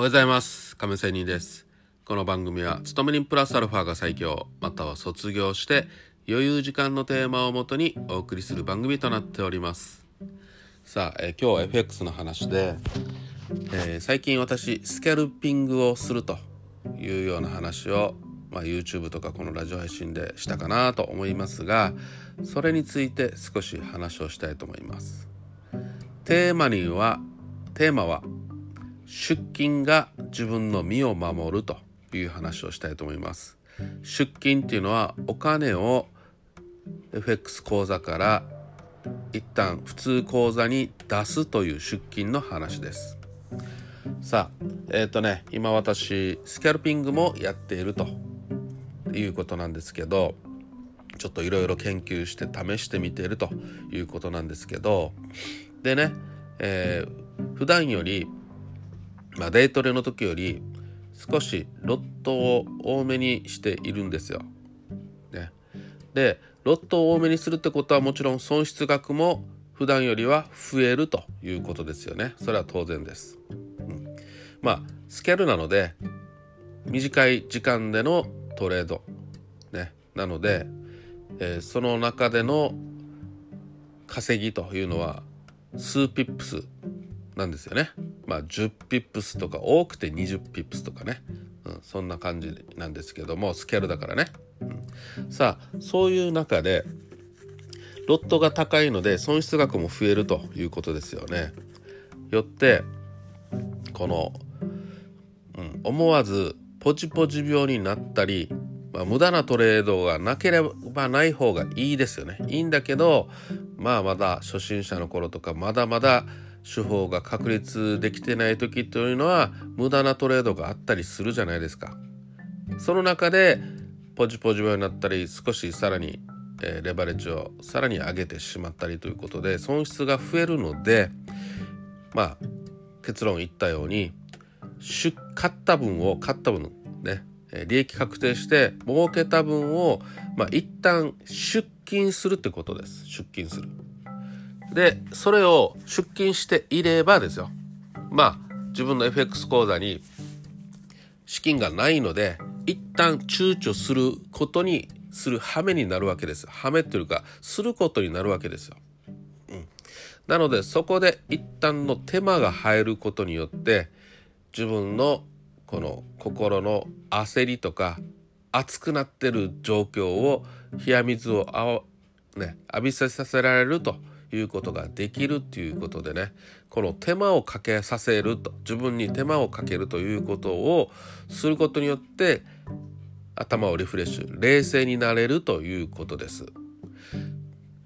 おはようございます。亀仙人です。この番組は勤め人プラスアルファが最強。または卒業して余裕時間のテーマをもとにお送りする番組となっております。さあ、えー、今日は FX の話で、えー、最近私スキャルピングをするというような話を、まあ、YouTube とかこのラジオ配信でしたかなと思いますがそれについて少し話をしたいと思います。テーマにはテーマは出勤が自分の身を守るという話をしたいと思います。出勤っていうのはお金を FX 口座から一旦普通口座に出すという出勤の話です。さあえっ、ー、とね今私スキャルピングもやっているということなんですけどちょっといろいろ研究して試してみているということなんですけどでね、えー、普段よりまあ、デイトレの時より少しロットを多めにしているんですよ。ね、でロットを多めにするってことはもちろん損失額も普段よりは増えるということですよね。それは当然です。うん、まあスキャルなので短い時間でのトレード、ね、なので、えー、その中での稼ぎというのは数ピップスなんですよね。まあ10ピップスとか多くて20ピップスとかね、うん、そんな感じなんですけどもスケールだからね、うん、さあそういう中でロットが高いので損失額も増えるということですよね。よってこの、うん、思わずポチポチ病になったり、まあ、無駄なトレードがなければない方がいいですよね。いいんだけどまあまだ初心者の頃とかまだまだ手法が確立できてない時というのは無駄なトレードがあったりするじゃないですか。その中でポジポジ病になったり少しさらに、レバレッジをさらに上げてしまったりということで損失が増えるのでまあ結論言ったように買った分を買った分ね利益確定して儲けた分をまあ一旦出金するってことです出金する。でそれを出金していればですよ。まあ自分の FX 口座に資金がないので一旦躊躇することにする羽目になるわけです。羽目というかすることになるわけですよ。うん、なのでそこで一旦の手間が入ることによって自分のこの心の焦りとか熱くなってる状況を冷や水をあね、浴びせさせられると。いうことができるっていうことでねこの手間をかけさせると自分に手間をかけるということをすることによって頭をリフレッシュ冷静になれるということです。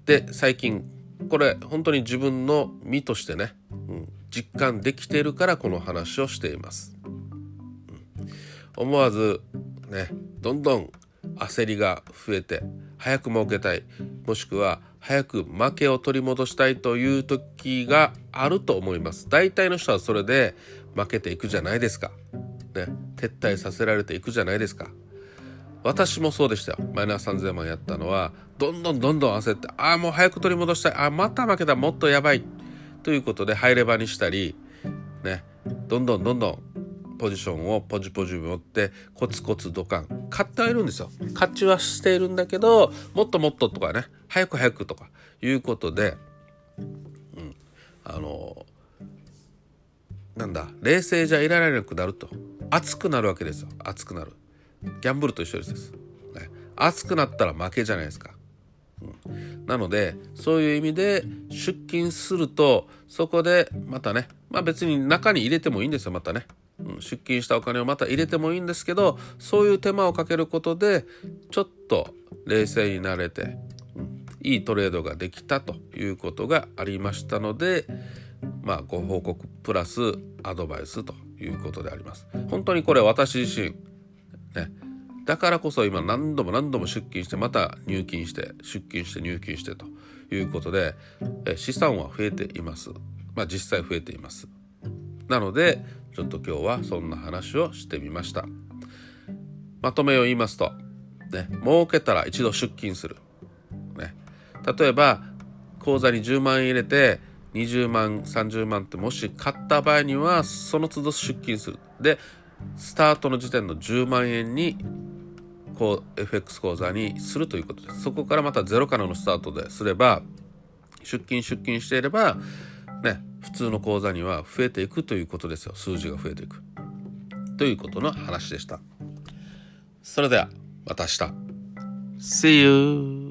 で最近これ本当に自分の身としてね、うん、実感できているからこの話をしています。うん、思わずねどんどん焦りが増えて早く儲けたい。もしくは早く負けを取り戻したいという時があると思います。大体の人はそれで負けていくじゃないですか。ね。撤退させられていくじゃないですか。私もそうでしたよ。マイナス3000万やったのはどんどんどんどん焦ってああもう早く取り戻したい。あまた負けた。もっとやばい。ということで入れ場にしたりね。どんどんどんどんポジションをポジポジ持ってコツコツドカン買ってはいるんですよ。勝ちはしているんだけどもっともっととかね早く早くとかいうことで、うん、あのなんだ冷静じゃいられなくなると。熱くなるわけですよ。熱くなる。ギャンブルと一緒です、ね、熱くなったら負けじゃないですか、うん、なのでそういう意味で出勤するとそこでまたねまあ別に中に入れてもいいんですよまたね。出金したお金をまた入れてもいいんですけどそういう手間をかけることでちょっと冷静になれて、うん、いいトレードができたということがありましたのでまあご報告プラスアドバイスということであります。本当にこれ私自身ねだからこそ今何度も何度も出金してまた入金して出金して入金してということで資産は増えています。まあ実際増えています。なのでちょっと今日はそんな話をしてみました。まとめを言いますとね儲けたら一度出金する。ね。例えば口座に10万円入れて20万30万ってもし買った場合にはその都度出金する。でスタートの時点の10万円にこう FX 口座にするということです。そこからまたゼロからのスタートですれば出金出金していればね普通の口座には増えていくということですよ。数字が増えていく。ということの話でした。それではまた明日。See you!